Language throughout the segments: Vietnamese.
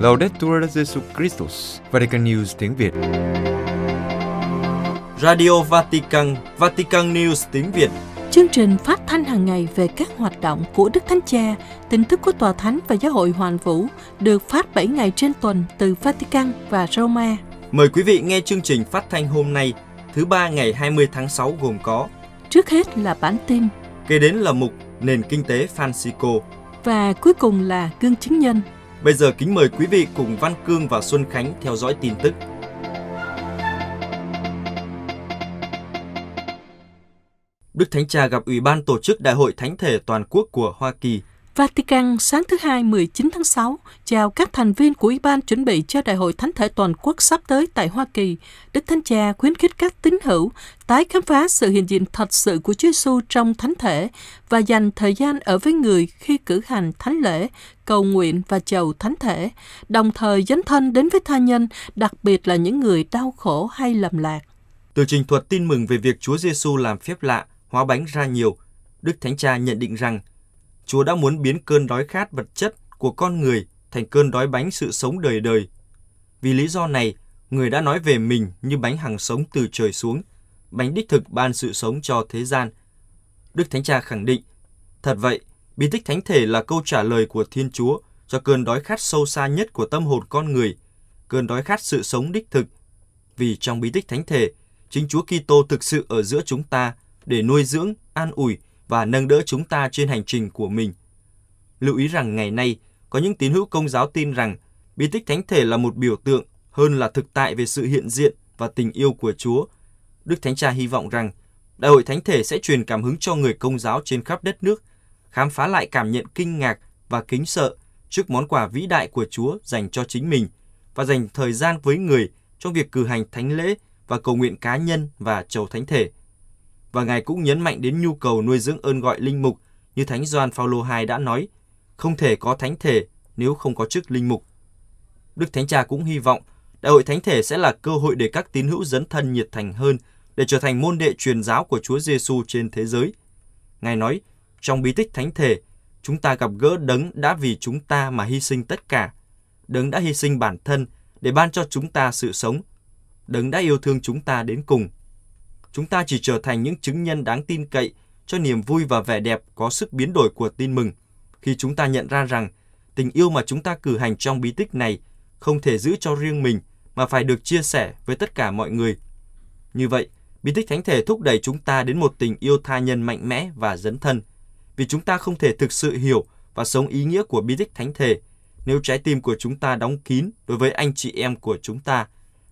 Laudetur Jesu Christus, Vatican News tiếng Việt. Radio Vatican, Vatican News tiếng Việt. Chương trình phát thanh hàng ngày về các hoạt động của Đức Thánh Cha, tin tức của Tòa Thánh và Giáo hội Hoàn Vũ được phát 7 ngày trên tuần từ Vatican và Roma. Mời quý vị nghe chương trình phát thanh hôm nay, thứ ba ngày 20 tháng 6 gồm có Trước hết là bản tin Kế đến là mục Nền Kinh tế Francisco. và cuối cùng là gương chứng nhân. Bây giờ kính mời quý vị cùng Văn Cương và Xuân Khánh theo dõi tin tức. Đức Thánh Cha gặp Ủy ban tổ chức Đại hội Thánh thể Toàn quốc của Hoa Kỳ. Vatican sáng thứ Hai 19 tháng 6 chào các thành viên của Ủy ban chuẩn bị cho Đại hội Thánh thể Toàn quốc sắp tới tại Hoa Kỳ. Đức Thánh Cha khuyến khích các tín hữu tái khám phá sự hiện diện thật sự của Chúa Giêsu trong Thánh thể và dành thời gian ở với người khi cử hành thánh lễ, cầu nguyện và chầu Thánh thể, đồng thời dấn thân đến với tha nhân, đặc biệt là những người đau khổ hay lầm lạc. Từ trình thuật tin mừng về việc Chúa Giêsu làm phép lạ, hóa bánh ra nhiều, Đức Thánh Cha nhận định rằng Chúa đã muốn biến cơn đói khát vật chất của con người thành cơn đói bánh sự sống đời đời. Vì lý do này, người đã nói về mình như bánh hàng sống từ trời xuống, bánh đích thực ban sự sống cho thế gian. Đức Thánh Cha khẳng định, thật vậy, bí tích thánh thể là câu trả lời của Thiên Chúa cho cơn đói khát sâu xa nhất của tâm hồn con người, cơn đói khát sự sống đích thực. Vì trong bí tích thánh thể, chính Chúa Kitô thực sự ở giữa chúng ta để nuôi dưỡng, an ủi và nâng đỡ chúng ta trên hành trình của mình. Lưu ý rằng ngày nay, có những tín hữu công giáo tin rằng bí tích thánh thể là một biểu tượng hơn là thực tại về sự hiện diện và tình yêu của Chúa. Đức Thánh Cha hy vọng rằng Đại hội Thánh thể sẽ truyền cảm hứng cho người công giáo trên khắp đất nước, khám phá lại cảm nhận kinh ngạc và kính sợ trước món quà vĩ đại của Chúa dành cho chính mình và dành thời gian với người trong việc cử hành thánh lễ và cầu nguyện cá nhân và chầu thánh thể. Và Ngài cũng nhấn mạnh đến nhu cầu nuôi dưỡng ơn gọi linh mục như Thánh Gioan Phaolô II đã nói, không thể có thánh thể nếu không có chức linh mục. Đức Thánh Cha cũng hy vọng Đại hội Thánh thể sẽ là cơ hội để các tín hữu dấn thân nhiệt thành hơn để trở thành môn đệ truyền giáo của Chúa Giêsu trên thế giới. Ngài nói, trong bí tích Thánh thể, chúng ta gặp gỡ đấng đã vì chúng ta mà hy sinh tất cả. Đấng đã hy sinh bản thân để ban cho chúng ta sự sống. Đấng đã yêu thương chúng ta đến cùng. Chúng ta chỉ trở thành những chứng nhân đáng tin cậy cho niềm vui và vẻ đẹp có sức biến đổi của tin mừng khi chúng ta nhận ra rằng tình yêu mà chúng ta cử hành trong bí tích này không thể giữ cho riêng mình mà phải được chia sẻ với tất cả mọi người. Như vậy, bí tích thánh thể thúc đẩy chúng ta đến một tình yêu tha nhân mạnh mẽ và dấn thân. Vì chúng ta không thể thực sự hiểu và sống ý nghĩa của bí tích thánh thể nếu trái tim của chúng ta đóng kín đối với anh chị em của chúng ta,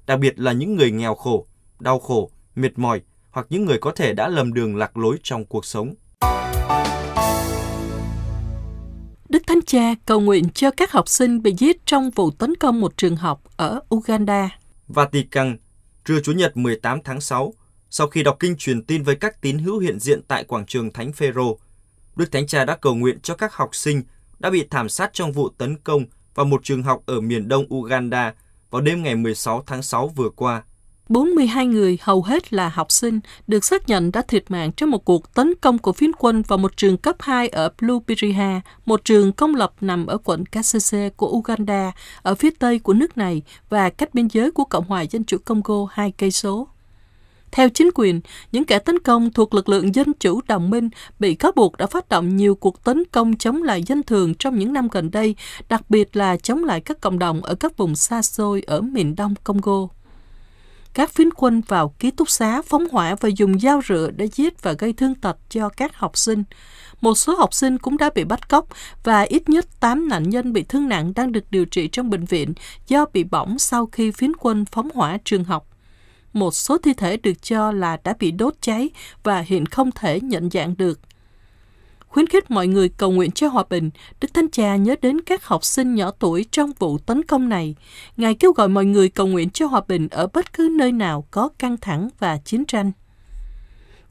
đặc biệt là những người nghèo khổ, đau khổ, mệt mỏi hoặc những người có thể đã lầm đường lạc lối trong cuộc sống. Đức Thánh Cha cầu nguyện cho các học sinh bị giết trong vụ tấn công một trường học ở Uganda. Vatican, trưa Chủ nhật 18 tháng 6, sau khi đọc kinh truyền tin với các tín hữu hiện diện tại quảng trường Thánh Phêrô, Đức Thánh Cha đã cầu nguyện cho các học sinh đã bị thảm sát trong vụ tấn công vào một trường học ở miền đông Uganda vào đêm ngày 16 tháng 6 vừa qua. 42 người, hầu hết là học sinh, được xác nhận đã thiệt mạng trong một cuộc tấn công của phiến quân vào một trường cấp 2 ở Blueberryha, một trường công lập nằm ở quận Kasese của Uganda, ở phía tây của nước này và cách biên giới của Cộng hòa Dân chủ Congo hai cây số. Theo chính quyền, những kẻ tấn công thuộc lực lượng dân chủ đồng minh bị cáo buộc đã phát động nhiều cuộc tấn công chống lại dân thường trong những năm gần đây, đặc biệt là chống lại các cộng đồng ở các vùng xa xôi ở miền đông Congo các phiến quân vào ký túc xá phóng hỏa và dùng dao rựa để giết và gây thương tật cho các học sinh. Một số học sinh cũng đã bị bắt cóc và ít nhất 8 nạn nhân bị thương nặng đang được điều trị trong bệnh viện do bị bỏng sau khi phiến quân phóng hỏa trường học. Một số thi thể được cho là đã bị đốt cháy và hiện không thể nhận dạng được khuyến khích mọi người cầu nguyện cho hòa bình, Đức Thánh Cha nhớ đến các học sinh nhỏ tuổi trong vụ tấn công này. Ngài kêu gọi mọi người cầu nguyện cho hòa bình ở bất cứ nơi nào có căng thẳng và chiến tranh.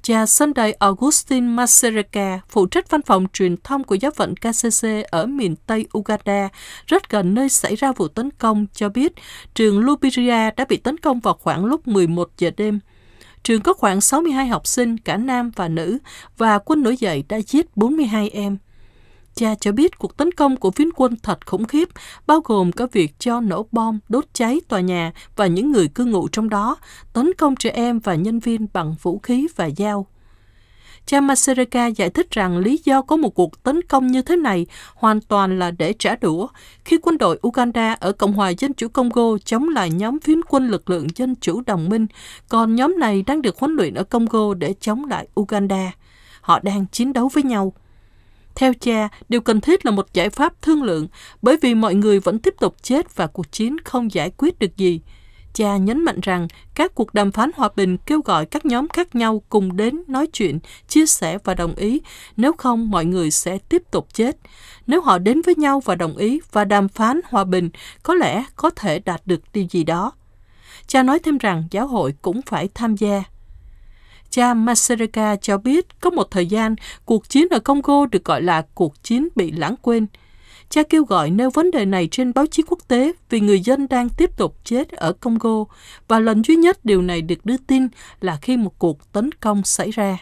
Cha Sunday Augustine Masereka, phụ trách văn phòng truyền thông của giáo phận KCC ở miền Tây Uganda, rất gần nơi xảy ra vụ tấn công, cho biết trường Lubiria đã bị tấn công vào khoảng lúc 11 giờ đêm trường có khoảng 62 học sinh, cả nam và nữ, và quân nổi dậy đã giết 42 em. Cha cho biết cuộc tấn công của phiến quân thật khủng khiếp, bao gồm cả việc cho nổ bom, đốt cháy tòa nhà và những người cư ngụ trong đó, tấn công trẻ em và nhân viên bằng vũ khí và dao. Cha Masereka giải thích rằng lý do có một cuộc tấn công như thế này hoàn toàn là để trả đũa khi quân đội Uganda ở Cộng hòa Dân chủ Congo chống lại nhóm phiến quân lực lượng Dân chủ đồng minh, còn nhóm này đang được huấn luyện ở Congo để chống lại Uganda. Họ đang chiến đấu với nhau. Theo cha, điều cần thiết là một giải pháp thương lượng, bởi vì mọi người vẫn tiếp tục chết và cuộc chiến không giải quyết được gì. Cha nhấn mạnh rằng các cuộc đàm phán hòa bình kêu gọi các nhóm khác nhau cùng đến nói chuyện, chia sẻ và đồng ý, nếu không mọi người sẽ tiếp tục chết. Nếu họ đến với nhau và đồng ý và đàm phán hòa bình, có lẽ có thể đạt được điều gì đó. Cha nói thêm rằng giáo hội cũng phải tham gia. Cha Masereka cho biết có một thời gian cuộc chiến ở Congo được gọi là cuộc chiến bị lãng quên. Cha kêu gọi nêu vấn đề này trên báo chí quốc tế vì người dân đang tiếp tục chết ở Congo và lần duy nhất điều này được đưa tin là khi một cuộc tấn công xảy ra.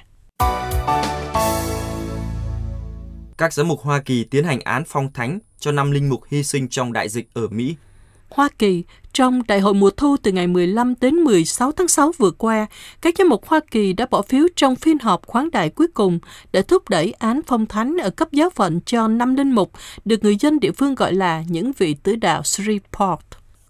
Các giám mục Hoa Kỳ tiến hành án phong thánh cho năm linh mục hy sinh trong đại dịch ở Mỹ. Hoa Kỳ, trong đại hội mùa thu từ ngày 15 đến 16 tháng 6 vừa qua, các giám mục Hoa Kỳ đã bỏ phiếu trong phiên họp khoáng đại cuối cùng để thúc đẩy án phong thánh ở cấp giáo phận cho năm linh mục, được người dân địa phương gọi là những vị tứ đạo Shreveport.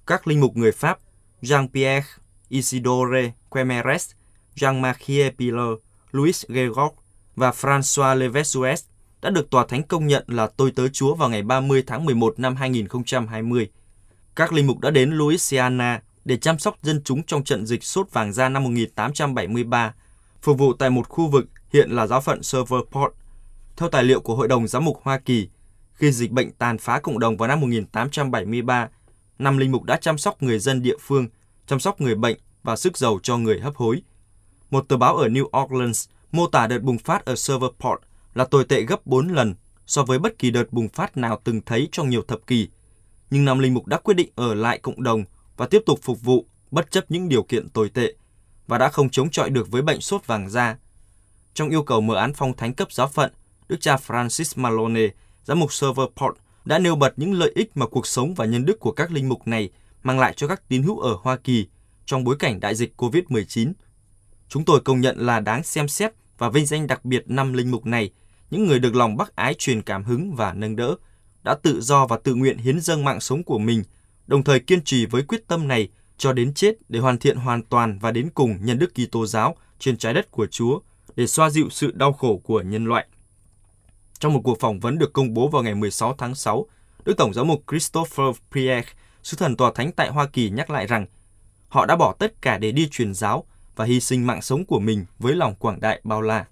Các linh mục người Pháp Jean-Pierre Isidore Quemeres, Jean Marie Piller, Louis Gregor và François Levesuez đã được Tòa Thánh công nhận là tôi tớ Chúa vào ngày 30 tháng 11 năm 2020. Các linh mục đã đến Louisiana để chăm sóc dân chúng trong trận dịch sốt vàng da năm 1873, phục vụ tại một khu vực hiện là giáo phận Silverport. Theo tài liệu của Hội đồng Giám mục Hoa Kỳ, khi dịch bệnh tàn phá cộng đồng vào năm 1873, năm linh mục đã chăm sóc người dân địa phương, chăm sóc người bệnh và sức giàu cho người hấp hối. Một tờ báo ở New Orleans mô tả đợt bùng phát ở Silverport là tồi tệ gấp 4 lần so với bất kỳ đợt bùng phát nào từng thấy trong nhiều thập kỷ nhưng nam linh mục đã quyết định ở lại cộng đồng và tiếp tục phục vụ bất chấp những điều kiện tồi tệ và đã không chống chọi được với bệnh sốt vàng da. Trong yêu cầu mở án phong thánh cấp giáo phận, Đức cha Francis Malone, giám mục Serverport đã nêu bật những lợi ích mà cuộc sống và nhân đức của các linh mục này mang lại cho các tín hữu ở Hoa Kỳ trong bối cảnh đại dịch COVID-19. Chúng tôi công nhận là đáng xem xét và vinh danh đặc biệt năm linh mục này, những người được lòng bác ái truyền cảm hứng và nâng đỡ, đã tự do và tự nguyện hiến dâng mạng sống của mình, đồng thời kiên trì với quyết tâm này cho đến chết để hoàn thiện hoàn toàn và đến cùng nhân đức Kitô giáo trên trái đất của Chúa để xoa dịu sự đau khổ của nhân loại. Trong một cuộc phỏng vấn được công bố vào ngày 16 tháng 6, Đức Tổng giám mục Christopher Priek, sứ thần tòa thánh tại Hoa Kỳ nhắc lại rằng họ đã bỏ tất cả để đi truyền giáo và hy sinh mạng sống của mình với lòng quảng đại bao la.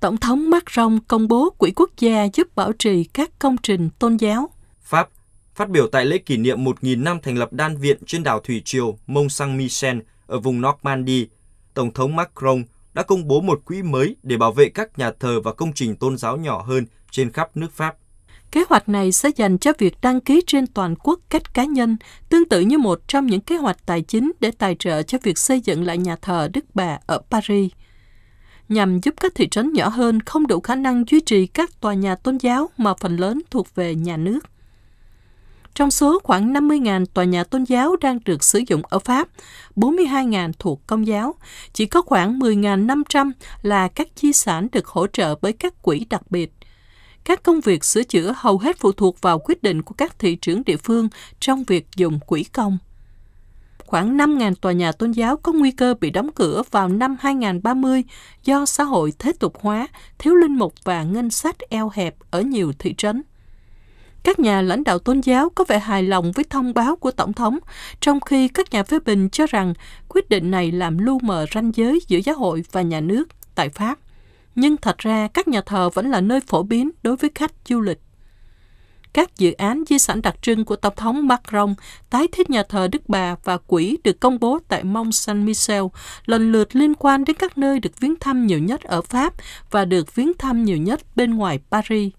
Tổng thống Macron công bố quỹ quốc gia giúp bảo trì các công trình tôn giáo. Pháp phát biểu tại lễ kỷ niệm 1.000 năm thành lập đan viện trên đảo Thủy Triều Mont Saint-Michel ở vùng Normandy, Tổng thống Macron đã công bố một quỹ mới để bảo vệ các nhà thờ và công trình tôn giáo nhỏ hơn trên khắp nước Pháp. Kế hoạch này sẽ dành cho việc đăng ký trên toàn quốc cách cá nhân, tương tự như một trong những kế hoạch tài chính để tài trợ cho việc xây dựng lại nhà thờ Đức Bà ở Paris nhằm giúp các thị trấn nhỏ hơn không đủ khả năng duy trì các tòa nhà tôn giáo mà phần lớn thuộc về nhà nước. Trong số khoảng 50.000 tòa nhà tôn giáo đang được sử dụng ở Pháp, 42.000 thuộc công giáo, chỉ có khoảng 10.500 là các di sản được hỗ trợ bởi các quỹ đặc biệt. Các công việc sửa chữa hầu hết phụ thuộc vào quyết định của các thị trưởng địa phương trong việc dùng quỹ công khoảng 5.000 tòa nhà tôn giáo có nguy cơ bị đóng cửa vào năm 2030 do xã hội thế tục hóa, thiếu linh mục và ngân sách eo hẹp ở nhiều thị trấn. Các nhà lãnh đạo tôn giáo có vẻ hài lòng với thông báo của Tổng thống, trong khi các nhà phê bình cho rằng quyết định này làm lu mờ ranh giới giữa giáo hội và nhà nước tại Pháp. Nhưng thật ra các nhà thờ vẫn là nơi phổ biến đối với khách du lịch các dự án di sản đặc trưng của Tổng thống Macron tái thiết nhà thờ Đức Bà và quỹ được công bố tại Mont Saint-Michel lần lượt liên quan đến các nơi được viếng thăm nhiều nhất ở Pháp và được viếng thăm nhiều nhất bên ngoài Paris.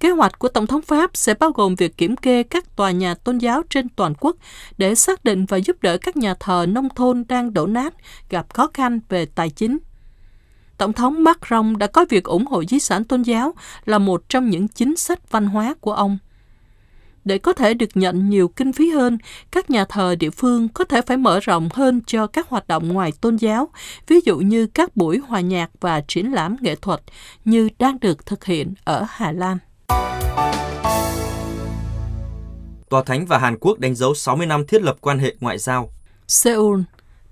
Kế hoạch của Tổng thống Pháp sẽ bao gồm việc kiểm kê các tòa nhà tôn giáo trên toàn quốc để xác định và giúp đỡ các nhà thờ nông thôn đang đổ nát, gặp khó khăn về tài chính. Tổng thống Macron đã có việc ủng hộ di sản tôn giáo là một trong những chính sách văn hóa của ông. Để có thể được nhận nhiều kinh phí hơn, các nhà thờ địa phương có thể phải mở rộng hơn cho các hoạt động ngoài tôn giáo, ví dụ như các buổi hòa nhạc và triển lãm nghệ thuật như đang được thực hiện ở Hà Lan. Tòa Thánh và Hàn Quốc đánh dấu 60 năm thiết lập quan hệ ngoại giao. Seoul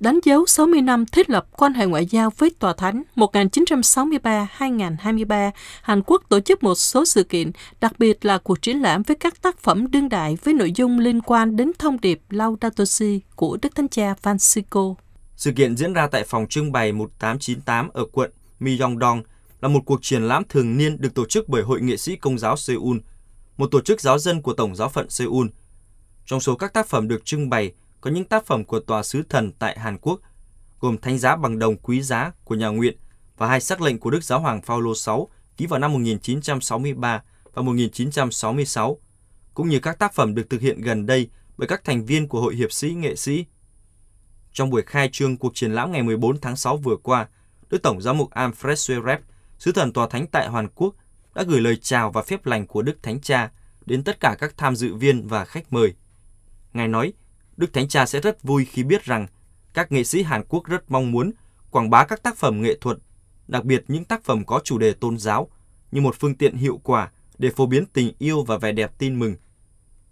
đánh dấu 60 năm thiết lập quan hệ ngoại giao với Tòa Thánh 1963-2023, Hàn Quốc tổ chức một số sự kiện, đặc biệt là cuộc triển lãm với các tác phẩm đương đại với nội dung liên quan đến thông điệp Laudato Si của Đức Thánh Cha Francisco. Sự kiện diễn ra tại phòng trưng bày 1898 ở quận Myeongdong là một cuộc triển lãm thường niên được tổ chức bởi Hội nghệ sĩ Công giáo Seoul, một tổ chức giáo dân của Tổng giáo phận Seoul. Trong số các tác phẩm được trưng bày có những tác phẩm của tòa sứ thần tại Hàn Quốc, gồm thánh giá bằng đồng quý giá của nhà nguyện và hai sắc lệnh của Đức Giáo hoàng Phaolô VI ký vào năm 1963 và 1966, cũng như các tác phẩm được thực hiện gần đây bởi các thành viên của Hội hiệp sĩ nghệ sĩ. Trong buổi khai trương cuộc triển lãm ngày 14 tháng 6 vừa qua, Đức Tổng giám mục Alfred Swerep, sứ thần tòa thánh tại Hàn Quốc, đã gửi lời chào và phép lành của Đức Thánh Cha đến tất cả các tham dự viên và khách mời. Ngài nói, Đức Thánh Cha sẽ rất vui khi biết rằng các nghệ sĩ Hàn Quốc rất mong muốn quảng bá các tác phẩm nghệ thuật, đặc biệt những tác phẩm có chủ đề tôn giáo, như một phương tiện hiệu quả để phổ biến tình yêu và vẻ đẹp tin mừng.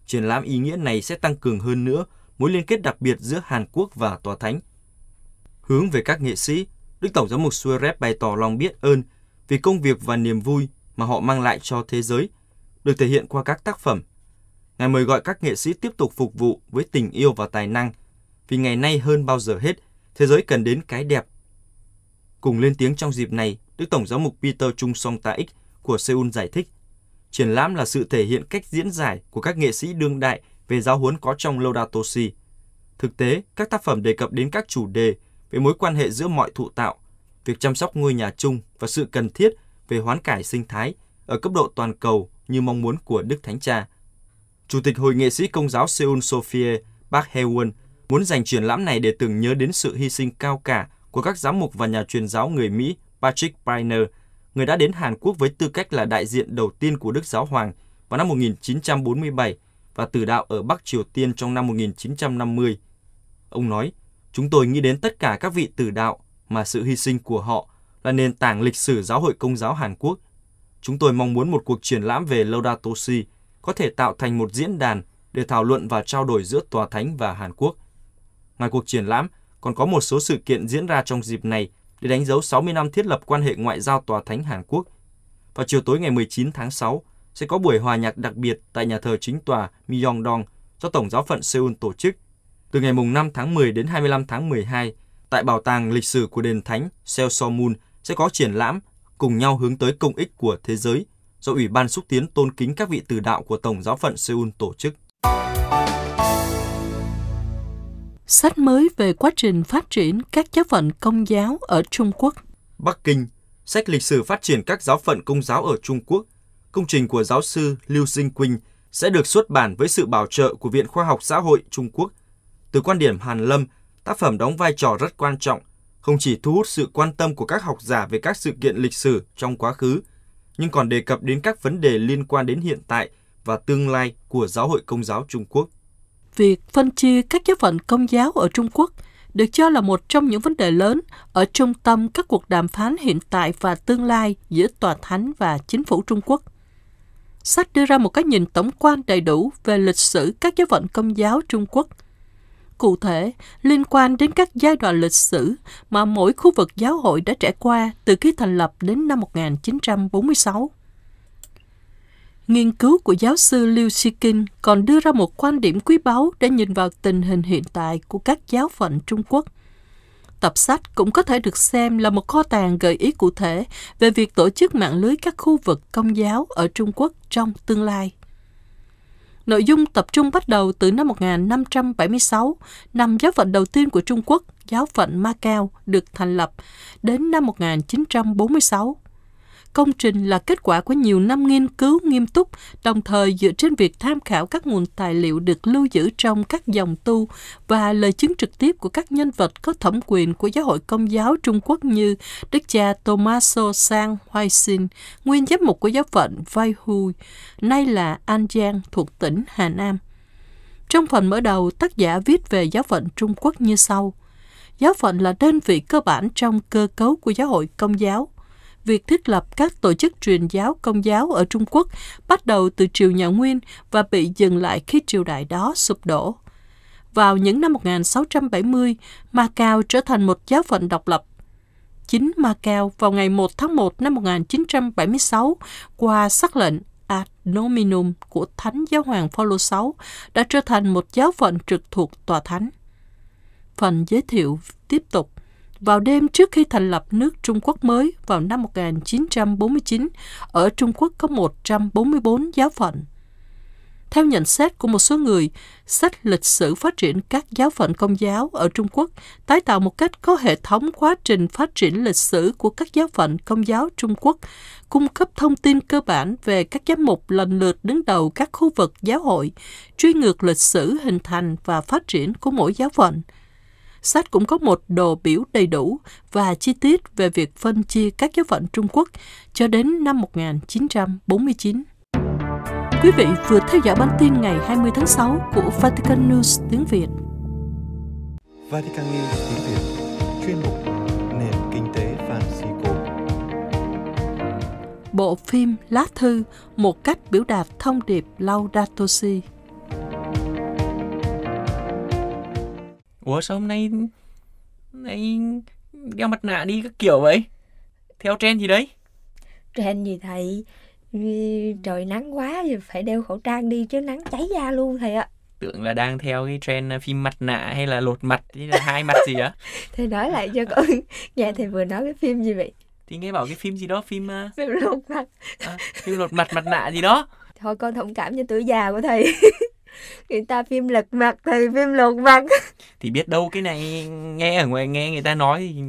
Triển lãm ý nghĩa này sẽ tăng cường hơn nữa mối liên kết đặc biệt giữa Hàn Quốc và Tòa Thánh. Hướng về các nghệ sĩ, Đức Tổng giám mục Suarez bày tỏ lòng biết ơn vì công việc và niềm vui mà họ mang lại cho thế giới, được thể hiện qua các tác phẩm – Ngài mời gọi các nghệ sĩ tiếp tục phục vụ với tình yêu và tài năng, vì ngày nay hơn bao giờ hết, thế giới cần đến cái đẹp. Cùng lên tiếng trong dịp này, Đức Tổng giáo mục Peter Chung Song Ta của Seoul giải thích, triển lãm là sự thể hiện cách diễn giải của các nghệ sĩ đương đại về giáo huấn có trong Laudato Si. Thực tế, các tác phẩm đề cập đến các chủ đề về mối quan hệ giữa mọi thụ tạo, việc chăm sóc ngôi nhà chung và sự cần thiết về hoán cải sinh thái ở cấp độ toàn cầu như mong muốn của Đức Thánh Cha – Chủ tịch Hội nghệ sĩ Công giáo Seoul Sophie Park Hae-won muốn dành triển lãm này để tưởng nhớ đến sự hy sinh cao cả của các giám mục và nhà truyền giáo người Mỹ Patrick Briner, người đã đến Hàn Quốc với tư cách là đại diện đầu tiên của Đức Giáo Hoàng vào năm 1947 và tử đạo ở Bắc Triều Tiên trong năm 1950. Ông nói, chúng tôi nghĩ đến tất cả các vị tử đạo mà sự hy sinh của họ là nền tảng lịch sử giáo hội công giáo Hàn Quốc. Chúng tôi mong muốn một cuộc triển lãm về Laudato Si có thể tạo thành một diễn đàn để thảo luận và trao đổi giữa Tòa Thánh và Hàn Quốc. Ngoài cuộc triển lãm, còn có một số sự kiện diễn ra trong dịp này để đánh dấu 60 năm thiết lập quan hệ ngoại giao Tòa Thánh Hàn Quốc. Vào chiều tối ngày 19 tháng 6, sẽ có buổi hòa nhạc đặc biệt tại nhà thờ chính tòa Myeongdong do Tổng giáo phận Seoul tổ chức. Từ ngày 5 tháng 10 đến 25 tháng 12, tại Bảo tàng lịch sử của Đền Thánh Seosomun sẽ có triển lãm cùng nhau hướng tới công ích của thế giới do Ủy ban xúc tiến tôn kính các vị từ đạo của Tổng giáo phận Seoul tổ chức. Sách mới về quá trình phát triển các giáo phận công giáo ở Trung Quốc. Bắc Kinh, sách lịch sử phát triển các giáo phận công giáo ở Trung Quốc, công trình của giáo sư Lưu Sinh Quynh sẽ được xuất bản với sự bảo trợ của Viện Khoa học Xã hội Trung Quốc. Từ quan điểm Hàn Lâm, tác phẩm đóng vai trò rất quan trọng, không chỉ thu hút sự quan tâm của các học giả về các sự kiện lịch sử trong quá khứ, nhưng còn đề cập đến các vấn đề liên quan đến hiện tại và tương lai của giáo hội công giáo Trung Quốc. Việc phân chia các giáo phận công giáo ở Trung Quốc được cho là một trong những vấn đề lớn ở trung tâm các cuộc đàm phán hiện tại và tương lai giữa tòa thánh và chính phủ Trung Quốc. Sách đưa ra một cái nhìn tổng quan đầy đủ về lịch sử các giáo phận công giáo Trung Quốc – cụ thể liên quan đến các giai đoạn lịch sử mà mỗi khu vực giáo hội đã trải qua từ khi thành lập đến năm 1946. Nghiên cứu của giáo sư Liu Shikin còn đưa ra một quan điểm quý báu để nhìn vào tình hình hiện tại của các giáo phận Trung Quốc. Tập sách cũng có thể được xem là một kho tàng gợi ý cụ thể về việc tổ chức mạng lưới các khu vực công giáo ở Trung Quốc trong tương lai. Nội dung tập trung bắt đầu từ năm 1576, năm giáo phận đầu tiên của Trung Quốc, giáo phận Macau, được thành lập, đến năm 1946 công trình là kết quả của nhiều năm nghiên cứu nghiêm túc, đồng thời dựa trên việc tham khảo các nguồn tài liệu được lưu giữ trong các dòng tu và lời chứng trực tiếp của các nhân vật có thẩm quyền của giáo hội công giáo Trung Quốc như Đức cha Tomaso Sang Hoai Xin, nguyên giám mục của giáo phận Vai Hui, nay là An Giang thuộc tỉnh Hà Nam. Trong phần mở đầu, tác giả viết về giáo phận Trung Quốc như sau. Giáo phận là đơn vị cơ bản trong cơ cấu của giáo hội công giáo. Việc thiết lập các tổ chức truyền giáo công giáo ở Trung Quốc bắt đầu từ triều nhà Nguyên và bị dừng lại khi triều đại đó sụp đổ. Vào những năm 1670, Macau trở thành một giáo phận độc lập. Chính Macau vào ngày 1 tháng 1 năm 1976 qua sắc lệnh ad nominum của Thánh Giáo hoàng Phaolô VI đã trở thành một giáo phận trực thuộc tòa thánh. Phần giới thiệu tiếp tục. Vào đêm trước khi thành lập nước Trung Quốc mới vào năm 1949, ở Trung Quốc có 144 giáo phận. Theo nhận xét của một số người, sách lịch sử phát triển các giáo phận công giáo ở Trung Quốc tái tạo một cách có hệ thống quá trình phát triển lịch sử của các giáo phận công giáo Trung Quốc, cung cấp thông tin cơ bản về các giám mục lần lượt đứng đầu các khu vực giáo hội, truy ngược lịch sử hình thành và phát triển của mỗi giáo phận. Sách cũng có một đồ biểu đầy đủ và chi tiết về việc phân chia các giáo phận Trung Quốc cho đến năm 1949. Quý vị vừa theo dõi bản tin ngày 20 tháng 6 của Vatican News tiếng Việt. Vatican News tiếng Việt chuyên mục nền kinh tế Francisco. Bộ phim Lá Thư, một cách biểu đạt thông điệp Laudato Si. Ủa sao hôm nay này đeo mặt nạ đi các kiểu vậy? Theo trend gì đấy? Trend gì thầy? Trời nắng quá thì phải đeo khẩu trang đi chứ nắng cháy da luôn thầy ạ. Tưởng là đang theo cái trend phim mặt nạ hay là lột mặt hay là hai mặt gì á? Thầy nói lại cho con nghe thầy vừa nói cái phim gì vậy? Thì nghe bảo cái phim gì đó, phim uh, Phim lột mặt. à, phim lột mặt mặt nạ gì đó. Thôi con thông cảm cho tuổi già của thầy. người ta phim lật mặt thầy phim lột mặt. Thì biết đâu cái này nghe ở ngoài nghe người ta nói thì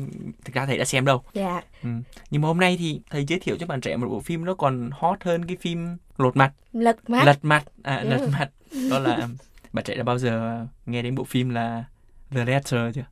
thực ra thầy đã xem đâu. Dạ. Ừ. Nhưng mà hôm nay thì thầy giới thiệu cho bạn trẻ một bộ phim nó còn hot hơn cái phim lột mặt, Lật mặt. lật mặt, à Ừ. lật mặt. Đó là bạn trẻ đã bao giờ nghe đến bộ phim là The Letter chưa?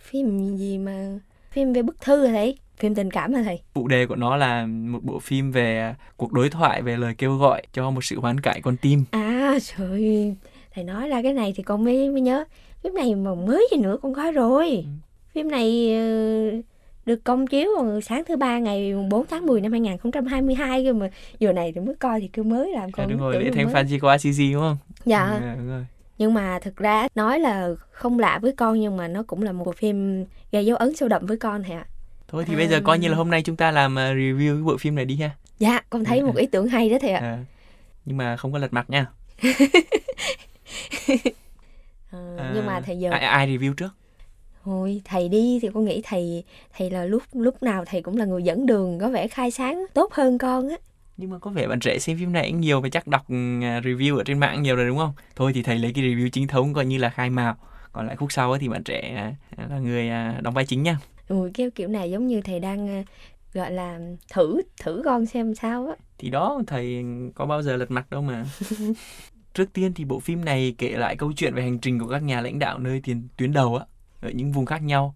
Phim gì mà phim về bức thư hả thầy? Phim tình cảm hả thầy? Phụ đề của nó là một bộ phim về cuộc đối thoại về lời kêu gọi cho một sự hoán cải con tim. À trời ơi, thầy nói ra cái này thì con mới mới nhớ phim này mà mới gì nữa con coi rồi phim này ờ, được công chiếu vào sáng thứ ba ngày 4 tháng 10 năm 2022 cơ mà giờ này thì mới coi thì cứ mới làm À, con đúng rồi, lễ thánh. Francisco Assisi đúng không? dạ Ừ, đúng rồi. nhưng mà thực ra nói là không lạ với con nhưng mà nó cũng là một bộ phim gây dấu ấn sâu đậm với con hả Thôi thì bây giờ coi như À. là hôm nay chúng ta làm à, review cái bộ phim này đi ha. dạ con thấy Ừ, một ừ. ý tưởng hay đó thầy ạ À, nhưng mà không có lật mặt nha. Ờ, À, nhưng mà thầy giờ ai, ai review trước? Thôi thầy đi thì con nghĩ thầy thầy là lúc lúc nào thầy cũng là người dẫn đường có vẻ khai sáng tốt hơn con á. Nhưng mà có vẻ bạn trẻ xem phim này cũng nhiều và chắc đọc ừ, review ở trên mạng nhiều rồi đúng không? Thôi thì thầy lấy cái review chính thống coi như là khai mào. Còn lại khúc sau thì bạn trẻ à, là người à, đóng vai chính nha. Ừ, cái kiểu này giống như thầy đang gọi là thử thử con xem sao á. Thì đó thầy có bao giờ lật mặt đâu mà. Trước tiên thì bộ phim này kể lại câu chuyện về hành trình của các nhà lãnh đạo nơi tiền tuyến đầu á, ở những vùng khác nhau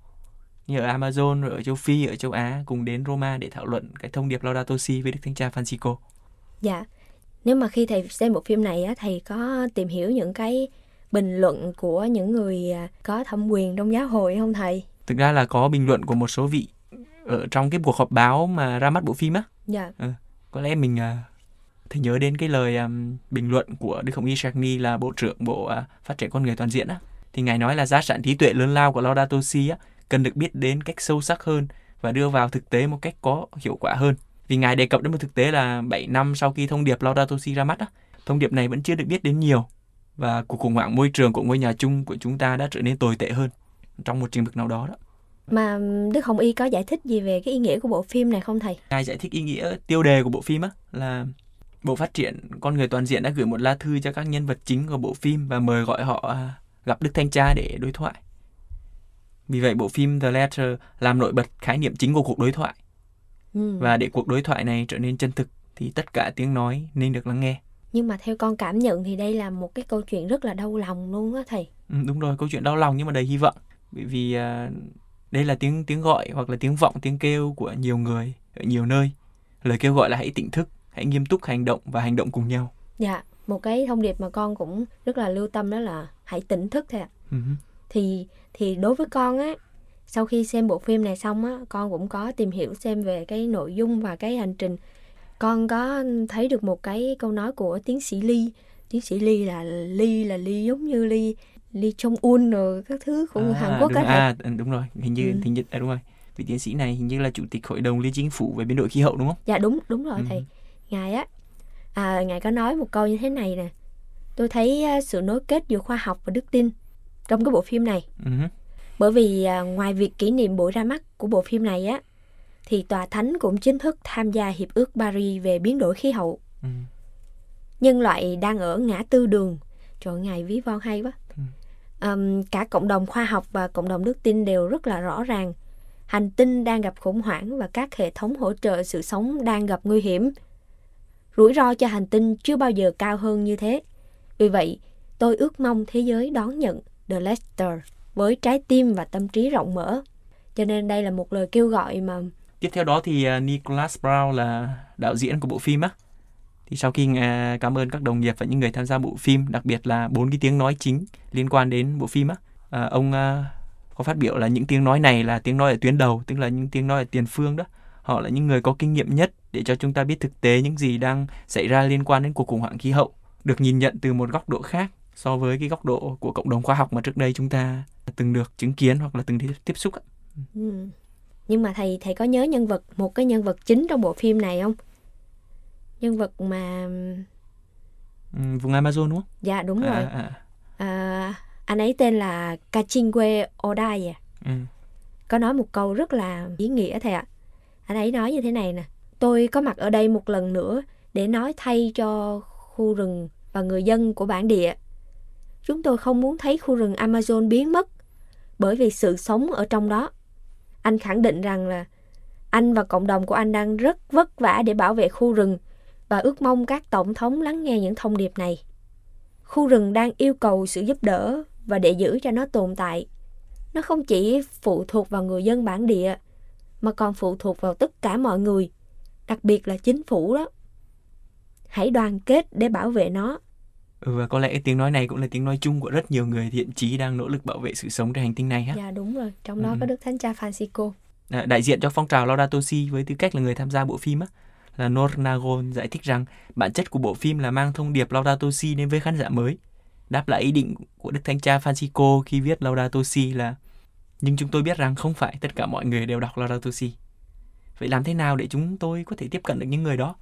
như ở Amazon, rồi ở châu Phi, ở châu Á cùng đến Roma để thảo luận cái thông điệp Laudato Si với Đức Thánh Cha Francisco. Dạ. Nếu mà khi thầy xem bộ phim này á thầy có tìm hiểu những cái bình luận của những người à, có thẩm quyền trong giáo hội không thầy? Thực ra là có bình luận của một số vị ở trong cái cuộc họp báo mà ra mắt bộ phim á. Dạ. Có lẽ mình à, thì nhớ đến cái lời um, bình luận của Đức Hồng Y Shagni là Bộ trưởng Bộ à, Phát triển Con Người Toàn diện á. Thì Ngài nói là giá trị trí tuệ lớn lao của Laudato Si á, cần được biết đến cách sâu sắc hơn và đưa vào thực tế một cách có hiệu quả hơn. Vì Ngài đề cập đến một thực tế là 7 năm sau khi thông điệp Laudato Si ra mắt á, thông điệp này vẫn chưa được biết đến nhiều và cuộc khủng hoảng môi trường của ngôi nhà chung của chúng ta đã trở nên tồi tệ hơn trong một trình bực nào đó đó. Mà Đức Hồng Y có giải thích gì về cái ý nghĩa của bộ phim này không thầy? Ngài giải thích ý nghĩa tiêu đề của bộ phim á là Bộ Phát triển Con Người Toàn diện đã gửi một lá thư cho các nhân vật chính của bộ phim và mời gọi họ à, gặp Đức Thanh Cha để đối thoại. Vì vậy bộ phim The Letter làm nổi bật khái niệm chính của cuộc đối thoại. Ừ. và để cuộc đối thoại này trở nên chân thực thì tất cả tiếng nói nên được lắng nghe Nhưng mà theo con cảm nhận thì đây là một cái câu chuyện rất là đau lòng luôn á thầy. ừ, đúng rồi câu chuyện đau lòng nhưng mà đầy hy vọng bởi vì à, đây là tiếng tiếng gọi hoặc là tiếng vọng tiếng kêu của nhiều người ở nhiều nơi lời kêu gọi là hãy tỉnh thức hãy nghiêm túc hành động và hành động cùng nhau Dạ, một cái thông điệp mà con cũng rất là lưu tâm đó là hãy tỉnh thức thôi ạ. Hứ. Thì thì đối với con á, sau khi xem bộ phim này xong á, con cũng có tìm hiểu xem về cái nội dung và cái hành trình. Con có thấy được một cái câu nói của tiến sĩ Lee. Tiến sĩ Lee là Lee là Lee giống như Lee Lee Jong Un rồi các thứ của À, Hàn Quốc đúng, á à, đúng rồi hình như Ừ. hình như à, đúng rồi vị tiến sĩ này hình như là chủ tịch hội đồng liên chính phủ về biến đổi khí hậu đúng không Dạ đúng đúng rồi Ừ. thầy. Ngài á à, ngài có nói một câu như thế này nè. Tôi thấy à, sự nối kết giữa khoa học và đức tin trong cái bộ phim này. Ừ. Bởi vì à, ngoài việc kỷ niệm buổi ra mắt của bộ phim này á thì tòa thánh cũng chính thức tham gia hiệp ước Paris về biến đổi khí hậu. Ừ. Nhân loại đang ở ngã tư đường. Trời ngài ví von hay quá um, cả cộng đồng khoa học và cộng đồng đức tin đều rất là rõ ràng. Hành tinh đang gặp khủng hoảng và các hệ thống hỗ trợ sự sống đang gặp nguy hiểm. Rủi ro cho hành tinh chưa bao giờ cao hơn như thế. Vì vậy, tôi ước mong thế giới đón nhận The Lester với trái tim và tâm trí rộng mở. Cho nên đây là một lời kêu gọi mà tiếp theo đó thì ờ, Nicholas Brown là đạo diễn của bộ phim á thì sau khi uh, cảm ơn các đồng nghiệp và những người tham gia bộ phim đặc biệt là bốn cái tiếng nói chính liên quan đến bộ phim á uh, ông uh, có phát biểu là những tiếng nói này là tiếng nói ở tuyến đầu tức là những tiếng nói ở tiền phương đó họ là những người có kinh nghiệm nhất để cho chúng ta biết thực tế những gì đang xảy ra liên quan đến cuộc khủng hoảng khí hậu được nhìn nhận từ một góc độ khác so với cái góc độ của cộng đồng khoa học mà trước đây chúng ta từng được chứng kiến hoặc là từng tiếp- tiếp xúc. Ừ. Nhưng mà thầy thầy có nhớ nhân vật một cái nhân vật chính trong bộ phim này không? Nhân vật mà Ừ, vùng Amazon đúng không? dạ đúng rồi. À, à, À, anh ấy tên là Kachingue Odai. à. ừ. Có nói một câu rất là ý nghĩa thầy ạ. Anh ấy nói như thế này nè. Tôi có mặt ở đây một lần nữa để nói thay cho khu rừng và người dân của bản địa. Chúng tôi không muốn thấy khu rừng Amazon biến mất bởi vì sự sống ở trong đó. Anh khẳng định rằng là anh và cộng đồng của anh đang rất vất vả để bảo vệ khu rừng và ước mong các tổng thống lắng nghe những thông điệp này. Khu rừng đang yêu cầu sự giúp đỡ và để giữ cho nó tồn tại. Nó không chỉ phụ thuộc vào người dân bản địa mà còn phụ thuộc vào tất cả mọi người, đặc biệt là chính phủ đó. Hãy đoàn kết để bảo vệ nó. Ừ, và có lẽ tiếng nói này cũng là tiếng nói chung của rất nhiều người thiện chí đang nỗ lực bảo vệ sự sống trên hành tinh này ha. Dạ đúng rồi, trong đó Ừ. có Đức Thánh Cha Francisco. À, đại diện cho phong trào Laudato Si với tư cách là người tham gia bộ phim á, Nornagon giải thích rằng bản chất của bộ phim là mang thông điệp Laudato Si đến với khán giả mới. Đáp lại ý định của Đức Thánh Cha Francisco khi viết Laudato Si là nhưng chúng tôi biết rằng không phải tất cả mọi người đều đọc Laudato Si. Vậy làm thế nào để chúng tôi có thể tiếp cận được những người đó?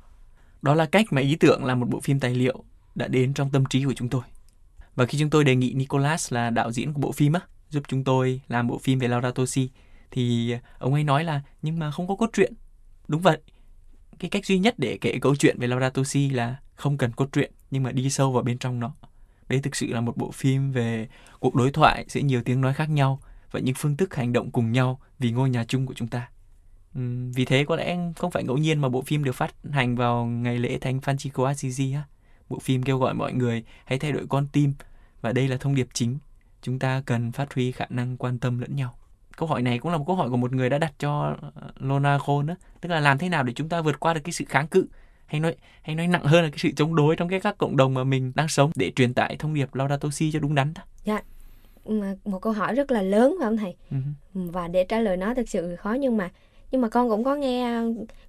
Đó là cách mà ý tưởng làm một bộ phim tài liệu đã đến trong tâm trí của chúng tôi. Và khi chúng tôi đề nghị Nicolas là đạo diễn của bộ phim á, giúp chúng tôi làm bộ phim về Laudato Si thì ông ấy nói là nhưng mà không có cốt truyện. Đúng vậy. Cái cách duy nhất để kể câu chuyện về Laura Tosi là không cần cốt truyện, nhưng mà đi sâu vào bên trong nó. Đây thực sự là một bộ phim về cuộc đối thoại giữa nhiều tiếng nói khác nhau và những phương thức hành động cùng nhau vì ngôi nhà chung của chúng ta. Vì thế có lẽ không phải ngẫu nhiên mà bộ phim được phát hành vào ngày lễ Thánh Francisco Assisi á. Bộ phim kêu gọi mọi người hãy thay đổi con tim và đây là thông điệp chính. Chúng ta cần phát huy khả năng quan tâm lẫn nhau. Câu hỏi này cũng là một câu hỏi của một người đã đặt cho ờ, Lona Khôn á, tức là làm thế nào để chúng ta vượt qua được cái sự kháng cự hay nói hay nói nặng hơn là cái sự chống đối trong cái các cộng đồng mà mình đang sống để truyền tải thông điệp Laudato Si cho đúng đắn đó. Mà Một câu hỏi rất là lớn phải không thầy? Ừ. Và để trả lời nó thực sự khó nhưng mà nhưng mà con cũng có nghe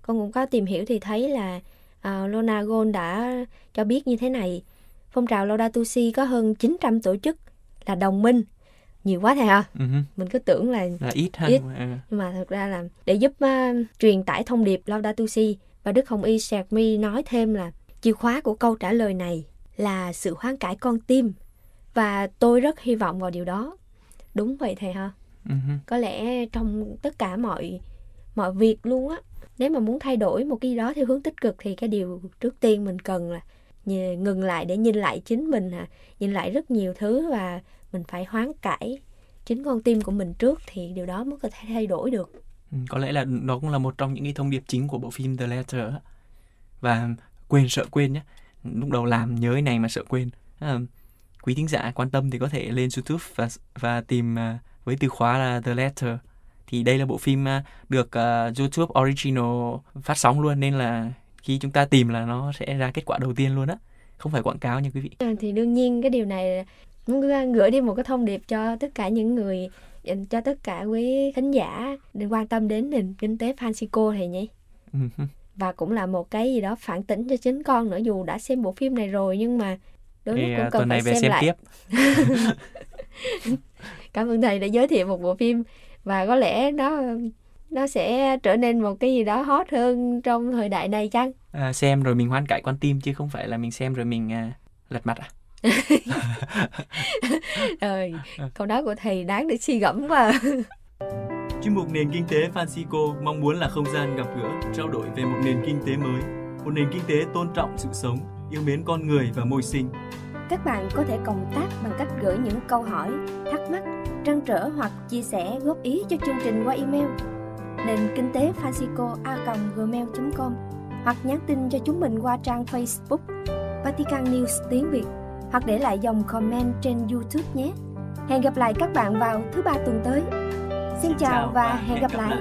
con cũng có tìm hiểu thì thấy là uh, Lona Gold đã cho biết như thế này phong trào Laudato Si có hơn 900 tổ chức là đồng minh nhiều quá thầy à Ừ, mình cứ tưởng là là ít ha. Ít. Ừ. nhưng mà thực ra là để giúp uh, truyền tải thông điệp Laudato Si và Đức Hồng Y Sạc Mi nói thêm là chìa khóa của câu trả lời này là sự hoán cải con tim và tôi rất hy vọng vào điều đó đúng vậy thầy ha Ừ. có lẽ trong tất cả mọi mọi việc luôn á nếu mà muốn thay đổi một cái gì đó theo hướng tích cực thì cái điều trước tiên mình cần là ngừng lại để nhìn lại chính mình à nhìn lại rất nhiều thứ và mình phải hoán cải chính con tim của mình trước thì điều đó mới có thể thay đổi được. Ừ, có lẽ là đó cũng là một trong những cái thông điệp chính của bộ phim The Letter và quên sợ quên nhé lúc đầu làm nhớ cái này mà sợ quên. À, quý thính giả quan tâm thì có thể lên YouTube và và tìm uh, với từ khóa là The Letter. Thì đây là bộ phim uh, được uh, YouTube original phát sóng luôn nên là khi chúng ta tìm là nó sẽ ra kết quả đầu tiên luôn á. Không phải quảng cáo nha quý vị. Thì đương nhiên cái điều này muốn gửi đi một cái thông điệp cho tất cả những người dành cho tất cả quý khán giả nên quan tâm đến nền kinh tế Francisco này nhỉ? Ừ và cũng là một cái gì đó phản tỉnh cho chính con nữa dù đã xem bộ phim này rồi nhưng mà đôi lúc cũng à, cần tuần này phải xem, xem lại. tiếp. Cảm ơn thầy đã giới thiệu một bộ phim. Và có lẽ nó nó sẽ trở nên một cái gì đó hot hơn trong thời đại này chăng? À, xem rồi mình hoan cải con tim chứ không phải là mình xem rồi mình à, lật mặt à Ơi, câu nói của thầy đáng để suy gẫm mà Chuyên mục Nền Kinh tế Francisco mong muốn là không gian gặp gỡ, trao đổi về một nền kinh tế mới, một nền kinh tế tôn trọng sự sống, yêu mến con người và môi sinh. Các bạn có thể cộng tác bằng cách gửi những câu hỏi, thắc mắc, trăn trở hoặc chia sẻ góp ý cho chương trình qua email nền kinh tế Francisco a gmail.com hoặc nhắn tin cho chúng mình qua trang Facebook Vatican News tiếng Việt hoặc để lại dòng comment trên YouTube nhé. Hẹn gặp lại các bạn vào thứ ba tuần tới. Xin chào và hẹn gặp lại.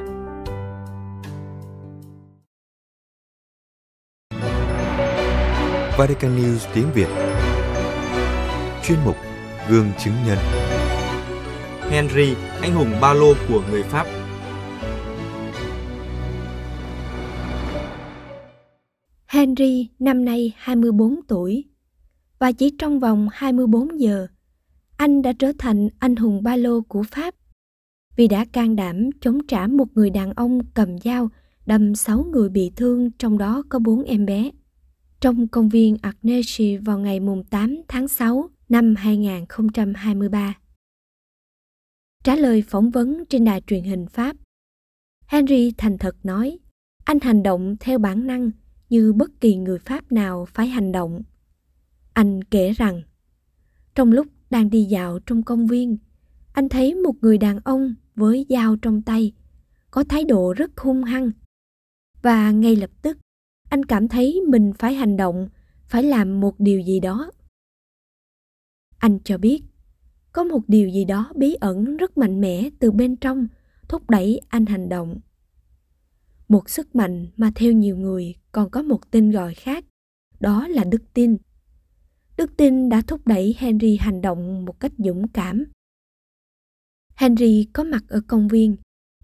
Vatican News tiếng Việt Chuyên mục Gương chứng nhân Henry, anh hùng ba lô của người Pháp. Henry năm nay 24 tuổi và chỉ trong vòng 24 giờ, anh đã trở thành anh hùng ba lô của Pháp vì đã can đảm chống trả một người đàn ông cầm dao đâm 6 người bị thương trong đó có 4 em bé. Trong công viên Arnechi vào ngày 8 tháng 6 năm 2023. Trả lời phỏng vấn trên đài truyền hình Pháp, Henry thành thật nói, anh hành động theo bản năng như bất kỳ người Pháp nào phải hành động. Anh kể rằng, trong lúc đang đi dạo trong công viên, anh thấy một người đàn ông với dao trong tay, có thái độ rất hung hăng. Và ngay lập tức, anh cảm thấy mình phải hành động, phải làm một điều gì đó. Anh cho biết, có một điều gì đó bí ẩn rất mạnh mẽ từ bên trong thúc đẩy anh hành động. Một sức mạnh mà theo nhiều người còn có một tên gọi khác, đó là đức tin. Đức tin đã thúc đẩy Henry hành động một cách dũng cảm. Henry có mặt ở công viên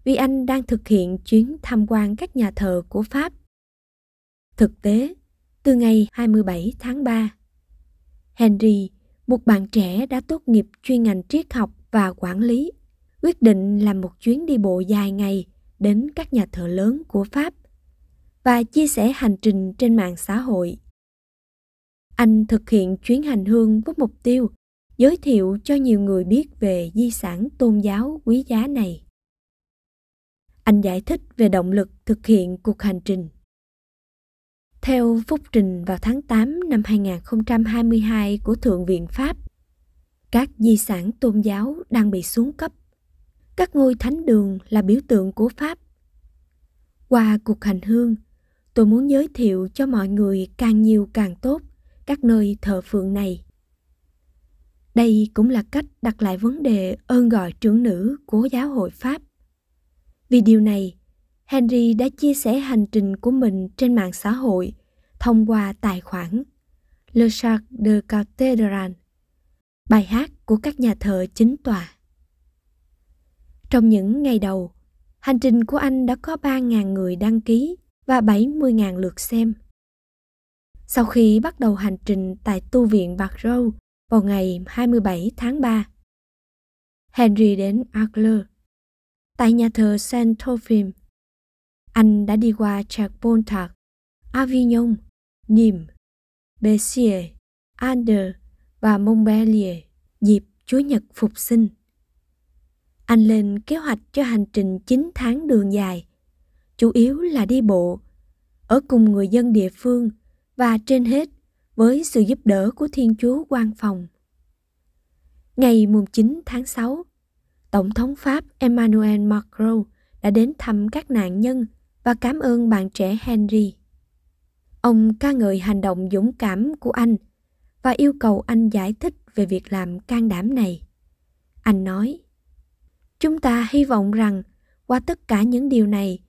vì anh đang thực hiện chuyến tham quan các nhà thờ của Pháp. Thực tế, từ ngày 27 tháng 3, Henry, một bạn trẻ đã tốt nghiệp chuyên ngành triết học và quản lý, quyết định làm một chuyến đi bộ dài ngày đến các nhà thờ lớn của Pháp và chia sẻ hành trình trên mạng xã hội. Anh thực hiện chuyến hành hương với mục tiêu giới thiệu cho nhiều người biết về di sản tôn giáo quý giá này. Anh giải thích về động lực thực hiện cuộc hành trình. Theo phúc trình vào tháng 8 năm 2022 của Thượng viện Pháp, các di sản tôn giáo đang bị xuống cấp. Các ngôi thánh đường là biểu tượng của Pháp. Qua cuộc hành hương, tôi muốn giới thiệu cho mọi người càng nhiều càng tốt các nơi thờ phượng này. Đây cũng là cách đặt lại vấn đề ơn gọi trưởng nữ của giáo hội Pháp. Vì điều này, Henry đã chia sẻ hành trình của mình trên mạng xã hội thông qua tài khoản Le Chant de Cathédrale, bài hát của các nhà thờ chính tòa. Trong những ngày đầu, hành trình của anh đã có 3.000 người đăng ký và 70.000 lượt xem. Sau khi bắt đầu hành trình tại tu viện Bạc Râu vào ngày 27 tháng 3, Henry đến Arles, tại nhà thờ Saint Trophime. Anh đã đi qua Château Avignon, Nîmes, Béziers, Ander và Montpellier dịp Chúa Nhật Phục sinh. Anh lên kế hoạch cho hành trình 9 tháng đường dài, chủ yếu là đi bộ, ở cùng người dân địa phương và trên hết với sự giúp đỡ của Thiên Chúa quan phòng. Ngày 9 tháng 6, Tổng thống Pháp Emmanuel Macron đã đến thăm các nạn nhân và cảm ơn bạn trẻ Henry. Ông ca ngợi hành động dũng cảm của anh và yêu cầu anh giải thích về việc làm can đảm này. Anh nói, Chúng ta hy vọng rằng qua tất cả những điều này,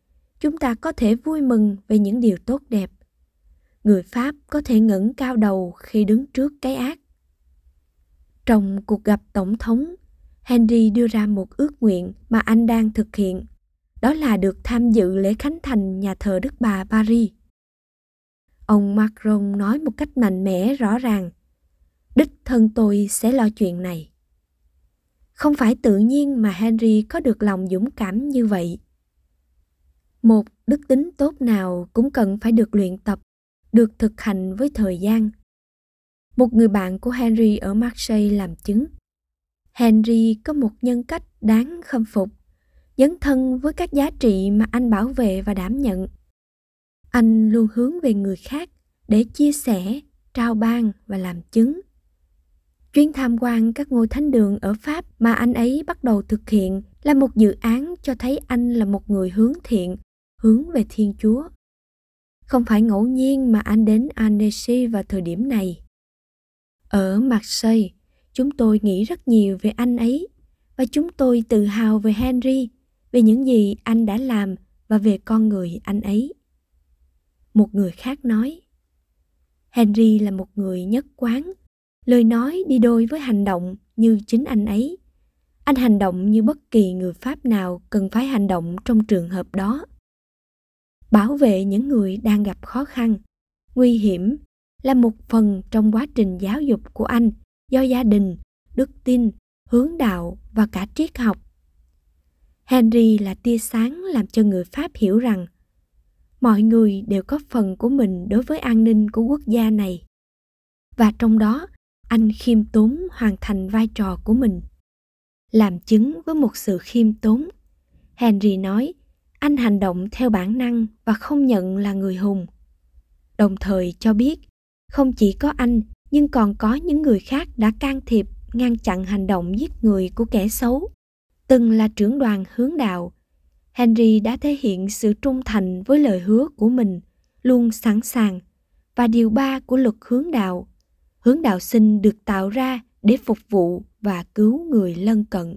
chúng ta có thể vui mừng về những điều tốt đẹp. Người Pháp có thể ngẩng cao đầu khi đứng trước cái ác. Trong cuộc gặp tổng thống, Henry đưa ra một ước nguyện mà anh đang thực hiện, đó là được tham dự lễ khánh thành nhà thờ Đức Bà Paris. Ông Macron nói một cách mạnh mẽ rõ ràng, đích thân tôi sẽ lo chuyện này. Không phải tự nhiên mà Henry có được lòng dũng cảm như vậy. Một đức tính tốt nào cũng cần phải được luyện tập, được thực hành với thời gian. Một người bạn của Henry ở Marseille làm chứng. Henry có một nhân cách đáng khâm phục, dấn thân với các giá trị mà anh bảo vệ và đảm nhận. Anh luôn hướng về người khác để chia sẻ, trao ban và làm chứng. Chuyến tham quan các ngôi thánh đường ở Pháp mà anh ấy bắt đầu thực hiện là một dự án cho thấy anh là một người hướng thiện, hướng về Thiên Chúa. Không phải ngẫu nhiên mà anh đến Annecy vào thời điểm này. Ở Marseille, chúng tôi nghĩ rất nhiều về anh ấy và chúng tôi tự hào về Henry, về những gì anh đã làm và về con người anh ấy. Một người khác nói, Henry là một người nhất quán, lời nói đi đôi với hành động như chính anh ấy. Anh hành động như bất kỳ người Pháp nào cần phải hành động trong trường hợp đó. Bảo vệ những người đang gặp khó khăn, nguy hiểm là một phần trong quá trình giáo dục của anh do gia đình, đức tin, hướng đạo và cả triết học. Henry là tia sáng làm cho người Pháp hiểu rằng mọi người đều có phần của mình đối với an ninh của quốc gia này. Và trong đó, anh khiêm tốn hoàn thành vai trò của mình. Làm chứng với một sự khiêm tốn, Henry nói, anh hành động theo bản năng và không nhận là người hùng. Đồng thời cho biết, không chỉ có anh nhưng còn có những người khác đã can thiệp ngăn chặn hành động giết người của kẻ xấu. Từng là trưởng đoàn hướng đạo, Henry đã thể hiện sự trung thành với lời hứa của mình, luôn sẵn sàng. Và điều ba của luật hướng đạo, hướng đạo sinh được tạo ra để phục vụ và cứu người lân cận.